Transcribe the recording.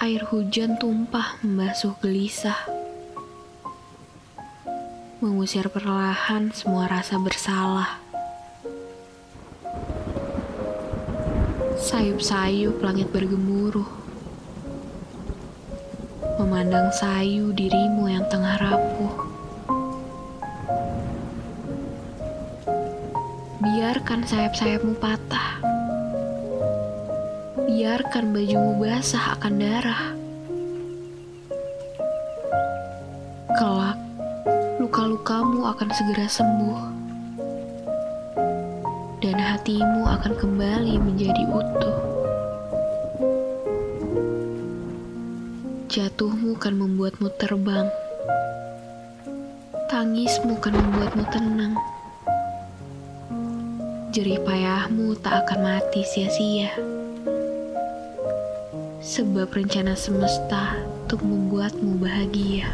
Air hujan tumpah membasuh gelisah. Mengusir perlahan semua rasa bersalah. Sayup-sayup langit bergemuruh. Memandang sayu dirimu yang tengah rapuh. Biarkan sayap-sayapmu patah biarkan bajumu basah akan darah. Kelak, luka-lukamu akan segera sembuh. Dan hatimu akan kembali menjadi utuh. Jatuhmu akan membuatmu terbang. Tangismu akan membuatmu tenang. Jerih payahmu tak akan mati sia-sia sebab rencana semesta untuk membuatmu bahagia.